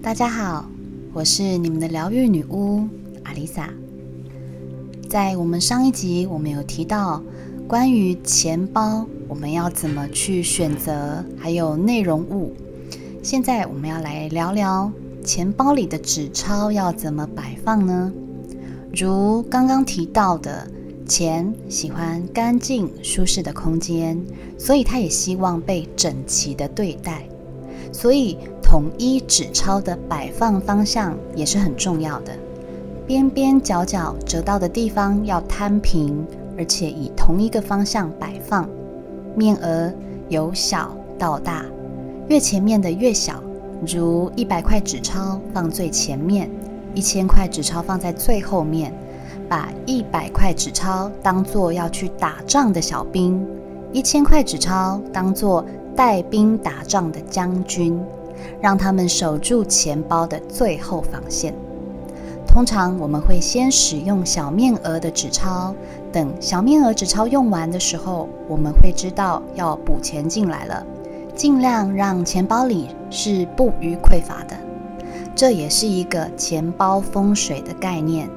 大家好，我是你们的疗愈女巫阿丽萨。在我们上一集，我们有提到关于钱包，我们要怎么去选择，还有内容物。现在我们要来聊聊钱包里的纸钞要怎么摆放呢？如刚刚提到的，钱喜欢干净舒适的空间，所以它也希望被整齐的对待。所以，统一纸钞的摆放方向也是很重要的。边边角角折到的地方要摊平，而且以同一个方向摆放。面额由小到大，越前面的越小。如一百块纸钞放最前面，一千块纸钞放在最后面。把一百块纸钞当做要去打仗的小兵，一千块纸钞当做。带兵打仗的将军，让他们守住钱包的最后防线。通常我们会先使用小面额的纸钞，等小面额纸钞用完的时候，我们会知道要补钱进来了，尽量让钱包里是不虞匮乏的。这也是一个钱包风水的概念。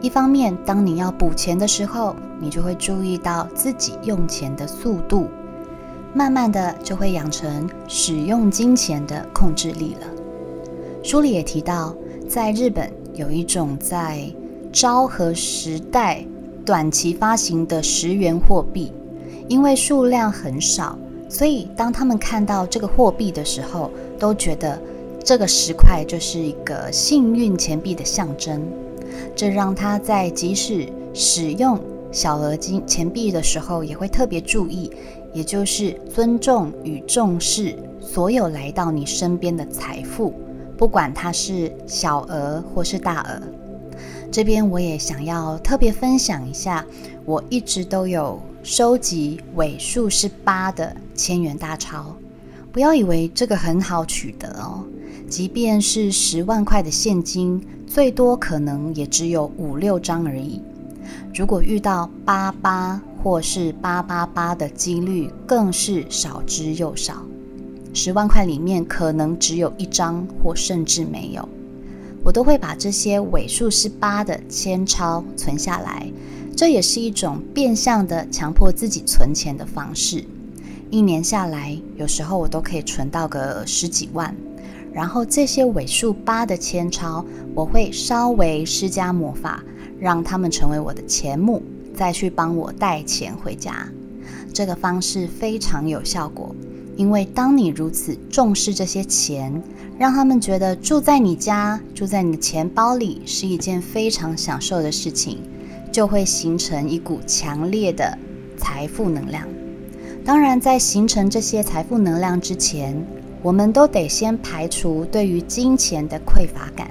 一方面，当你要补钱的时候，你就会注意到自己用钱的速度。慢慢的就会养成使用金钱的控制力了。书里也提到，在日本有一种在昭和时代短期发行的十元货币，因为数量很少，所以当他们看到这个货币的时候，都觉得这个十块就是一个幸运钱币的象征。这让他在即使使用小额金钱币的时候，也会特别注意。也就是尊重与重视所有来到你身边的财富，不管它是小额或是大额。这边我也想要特别分享一下，我一直都有收集尾数是八的千元大钞。不要以为这个很好取得哦，即便是十万块的现金，最多可能也只有五六张而已。如果遇到八八或是八八八的几率，更是少之又少。十万块里面可能只有一张，或甚至没有。我都会把这些尾数是八的千钞存下来，这也是一种变相的强迫自己存钱的方式。一年下来，有时候我都可以存到个十几万。然后这些尾数八的千钞，我会稍微施加魔法。让他们成为我的钱目，再去帮我带钱回家。这个方式非常有效果，因为当你如此重视这些钱，让他们觉得住在你家、住在你的钱包里是一件非常享受的事情，就会形成一股强烈的财富能量。当然，在形成这些财富能量之前，我们都得先排除对于金钱的匮乏感。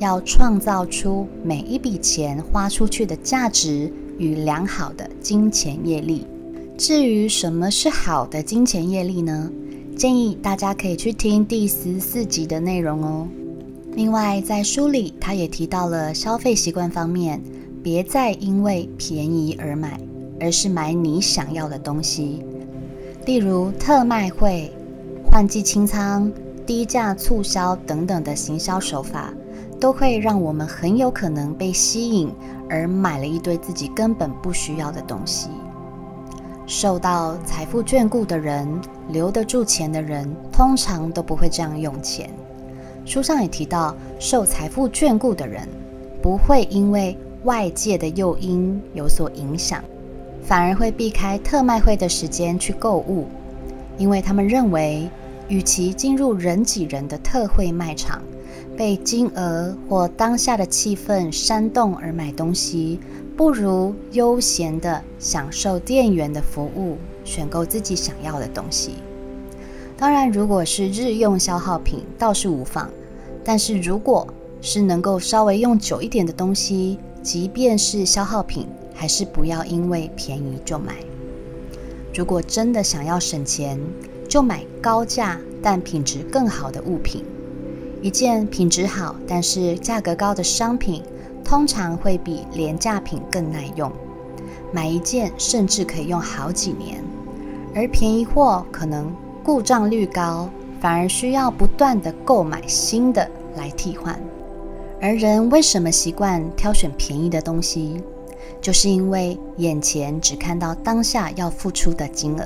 要创造出每一笔钱花出去的价值与良好的金钱业力。至于什么是好的金钱业力呢？建议大家可以去听第十四集的内容哦。另外，在书里他也提到了消费习惯方面，别再因为便宜而买，而是买你想要的东西。例如特卖会、换季清仓、低价促销等等的行销手法。都会让我们很有可能被吸引，而买了一堆自己根本不需要的东西。受到财富眷顾的人，留得住钱的人，通常都不会这样用钱。书上也提到，受财富眷顾的人，不会因为外界的诱因有所影响，反而会避开特卖会的时间去购物，因为他们认为，与其进入人挤人的特惠卖场。被金额或当下的气氛煽动而买东西，不如悠闲的享受店员的服务，选购自己想要的东西。当然，如果是日用消耗品，倒是无妨。但是，如果是能够稍微用久一点的东西，即便是消耗品，还是不要因为便宜就买。如果真的想要省钱，就买高价但品质更好的物品。一件品质好但是价格高的商品，通常会比廉价品更耐用。买一件甚至可以用好几年，而便宜货可能故障率高，反而需要不断的购买新的来替换。而人为什么习惯挑选便宜的东西？就是因为眼前只看到当下要付出的金额，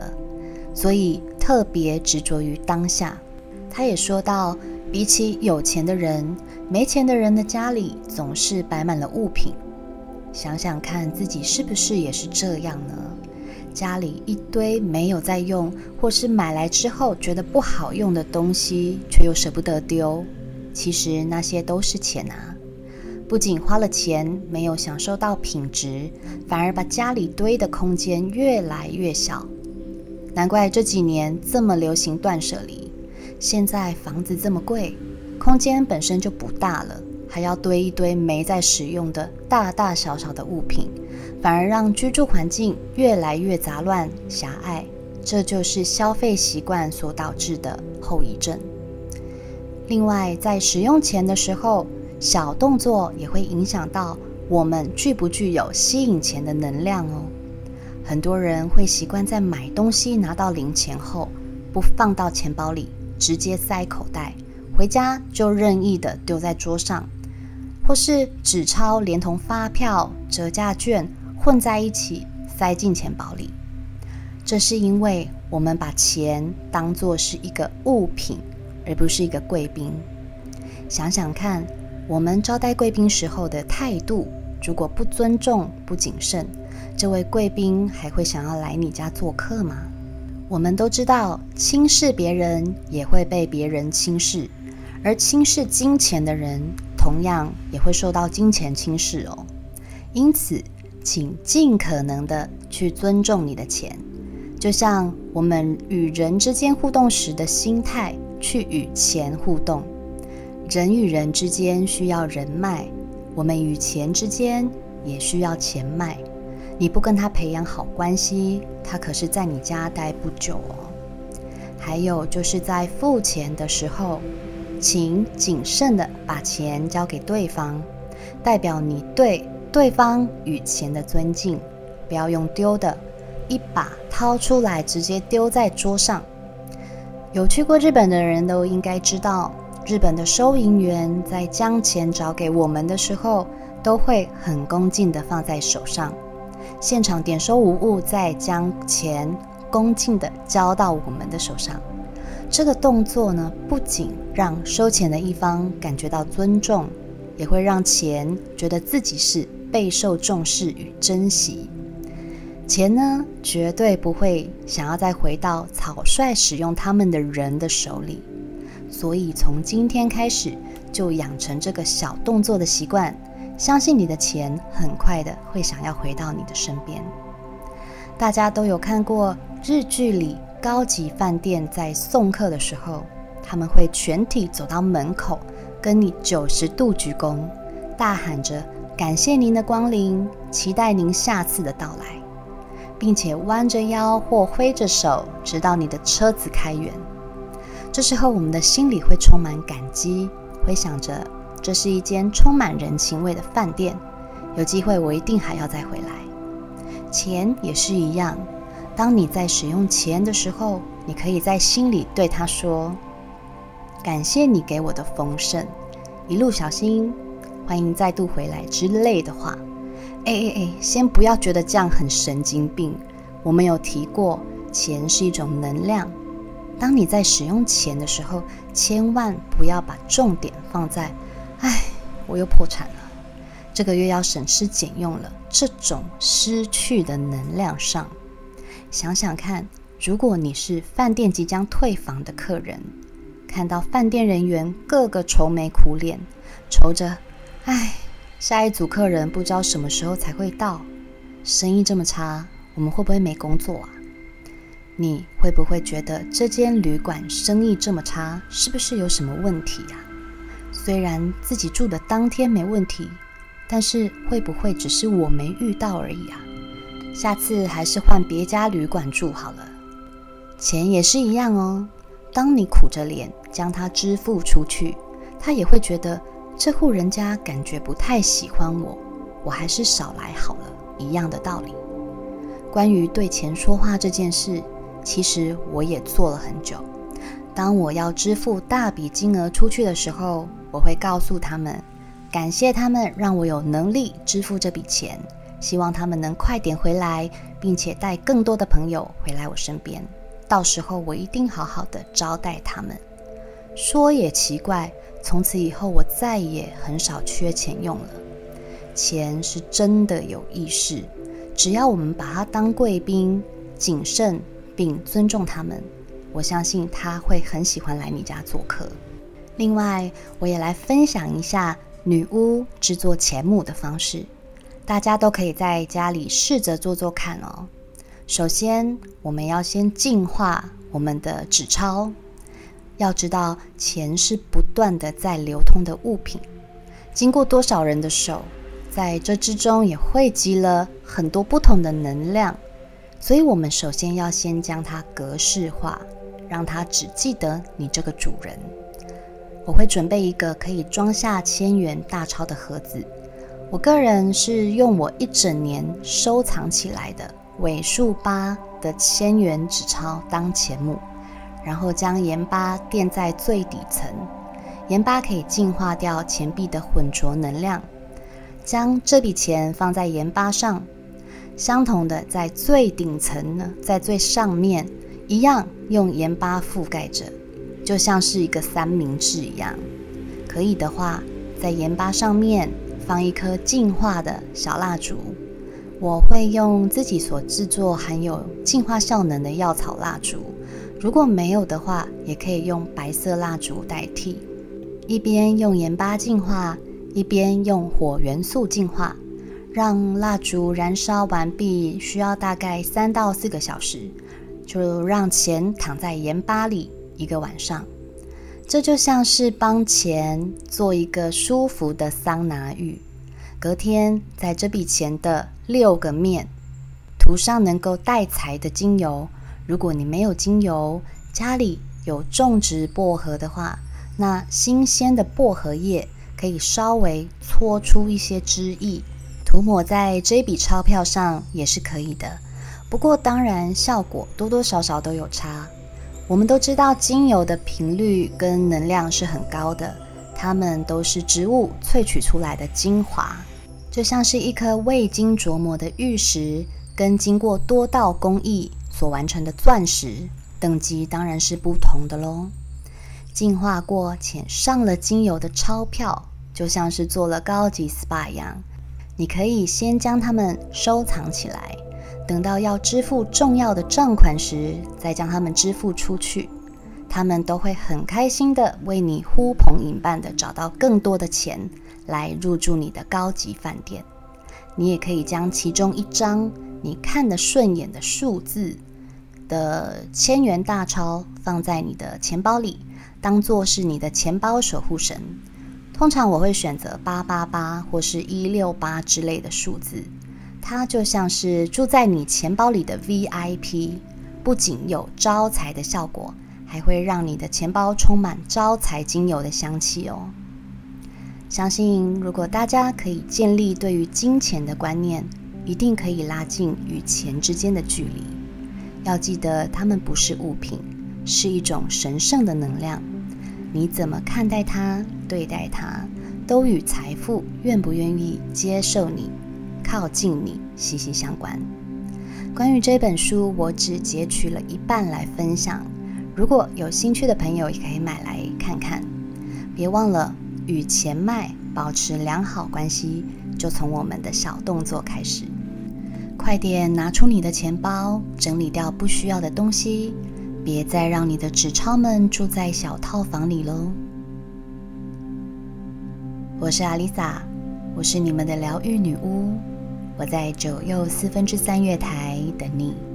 所以特别执着于当下。他也说到，比起有钱的人，没钱的人的家里总是摆满了物品。想想看自己是不是也是这样呢？家里一堆没有在用，或是买来之后觉得不好用的东西，却又舍不得丢。其实那些都是钱啊。不仅花了钱，没有享受到品质，反而把家里堆的空间越来越小。难怪这几年这么流行断舍离。现在房子这么贵，空间本身就不大了，还要堆一堆没在使用的大大小小的物品，反而让居住环境越来越杂乱狭隘。这就是消费习惯所导致的后遗症。另外，在使用钱的时候，小动作也会影响到我们具不具有吸引钱的能量哦。很多人会习惯在买东西拿到零钱后，不放到钱包里，直接塞口袋，回家就任意的丢在桌上，或是纸钞连同发票、折价券混在一起塞进钱包里。这是因为我们把钱当作是一个物品，而不是一个贵宾。想想看。我们招待贵宾时候的态度，如果不尊重、不谨慎，这位贵宾还会想要来你家做客吗？我们都知道，轻视别人也会被别人轻视，而轻视金钱的人，同样也会受到金钱轻视哦。因此，请尽可能的去尊重你的钱，就像我们与人之间互动时的心态，去与钱互动。人与人之间需要人脉，我们与钱之间也需要钱脉。你不跟他培养好关系，他可是在你家待不久哦。还有就是在付钱的时候，请谨慎的把钱交给对方，代表你对对方与钱的尊敬。不要用丢的，一把掏出来直接丢在桌上。有去过日本的人都应该知道。日本的收银员在将钱找给我们的时候，都会很恭敬地放在手上。现场点收无误，再将钱恭敬地交到我们的手上。这个动作呢，不仅让收钱的一方感觉到尊重，也会让钱觉得自己是备受重视与珍惜。钱呢，绝对不会想要再回到草率使用他们的人的手里。所以，从今天开始就养成这个小动作的习惯，相信你的钱很快的会想要回到你的身边。大家都有看过日剧里高级饭店在送客的时候，他们会全体走到门口，跟你九十度鞠躬，大喊着感谢您的光临，期待您下次的到来，并且弯着腰或挥着手，直到你的车子开远。这时候，我们的心里会充满感激，会想着这是一间充满人情味的饭店，有机会我一定还要再回来。钱也是一样，当你在使用钱的时候，你可以在心里对他说：“感谢你给我的丰盛，一路小心，欢迎再度回来之类的话。”哎哎哎，先不要觉得这样很神经病。我们有提过，钱是一种能量。当你在使用钱的时候，千万不要把重点放在“，我又破产了，这个月要省吃俭用了”这种失去的能量上。想想看，如果你是饭店即将退房的客人，看到饭店人员个个愁眉苦脸，愁着“哎，下一组客人不知道什么时候才会到，生意这么差，我们会不会没工作啊？”你会不会觉得这间旅馆生意这么差，是不是有什么问题呀？虽然自己住的当天没问题，但是会不会只是我没遇到而已啊？下次还是换别家旅馆住好了。钱也是一样哦，当你苦着脸将它支付出去，他也会觉得这户人家感觉不太喜欢我，我还是少来好了。一样的道理，关于对钱说话这件事。其实我也做了很久，当我要支付大笔金额出去的时候，我会告诉他们，感谢他们让我有能力支付这笔钱，希望他们能快点回来，并且带更多的朋友回来我身边。到时候我一定好好的招待他们。说也奇怪，从此以后我再也很少缺钱用了。钱是真的有意识，只要我们把它当贵宾，谨慎并尊重他们。我相信他会很喜欢来你家做客。另外，我也来分享一下女巫制作钱母的方式，大家都可以在家里试着做做看哦。首先，我们要先净化我们的纸钞。要知道，钱是不断的在流通的物品，经过多少人的手，在这之中也汇集了很多不同的能量。所以，我们首先要先将它格式化。让它只记得你这个主人。我会准备一个可以装下千元大钞的盒子。我个人是用我一整年收藏起来的尾数八的千元纸钞当钱目，然后将盐巴垫在最底层。盐巴可以净化掉钱币的浑浊能量。将这笔钱放在盐巴上，相同的在最顶层呢，在最上面。一样用盐巴覆盖着，就像是一个三明治一样。可以的话，在盐巴上面放一颗净化的小蜡烛。我会用自己所制作含有净化效能的药草蜡烛。如果没有的话，也可以用白色蜡烛代替。一边用盐巴净化，一边用火元素净化，让蜡烛燃烧完毕，需要大概三到四个小时。就让钱躺在盐巴里一个晚上，这就像是帮钱做一个舒服的桑拿浴。隔天，在这笔钱的六个面涂上能够带财的精油。如果你没有精油，家里有种植薄荷的话，那新鲜的薄荷叶可以稍微搓出一些汁液，涂抹在这笔钞票上也是可以的。不过，当然效果多多少少都有差。我们都知道，精油的频率跟能量是很高的，它们都是植物萃取出来的精华，就像是一颗未经琢磨的玉石，跟经过多道工艺所完成的钻石，等级当然是不同的喽。净化过且上了精油的钞票，就像是做了高级 SPA 一样，你可以先将它们收藏起来。等到要支付重要的账款时，再将它们支付出去，他们都会很开心的为你呼朋引伴的找到更多的钱来入住你的高级饭店。你也可以将其中一张你看得顺眼的数字的千元大钞放在你的钱包里，当做是你的钱包守护神。通常我会选择八八八或是一六八之类的数字。它就像是住在你钱包里的 VIP，不仅有招财的效果，还会让你的钱包充满招财精油的香气哦。相信如果大家可以建立对于金钱的观念，一定可以拉近与钱之间的距离。要记得，它们不是物品，是一种神圣的能量。你怎么看待它、对待它，都与财富愿不愿意接受你。靠近你息息相关。关于这本书，我只截取了一半来分享。如果有兴趣的朋友，也可以买来看看。别忘了与钱脉保持良好关系，就从我们的小动作开始。快点拿出你的钱包，整理掉不需要的东西，别再让你的纸钞们住在小套房里喽。我是阿丽萨，我是你们的疗愈女巫。我在九又四分之三月台等你。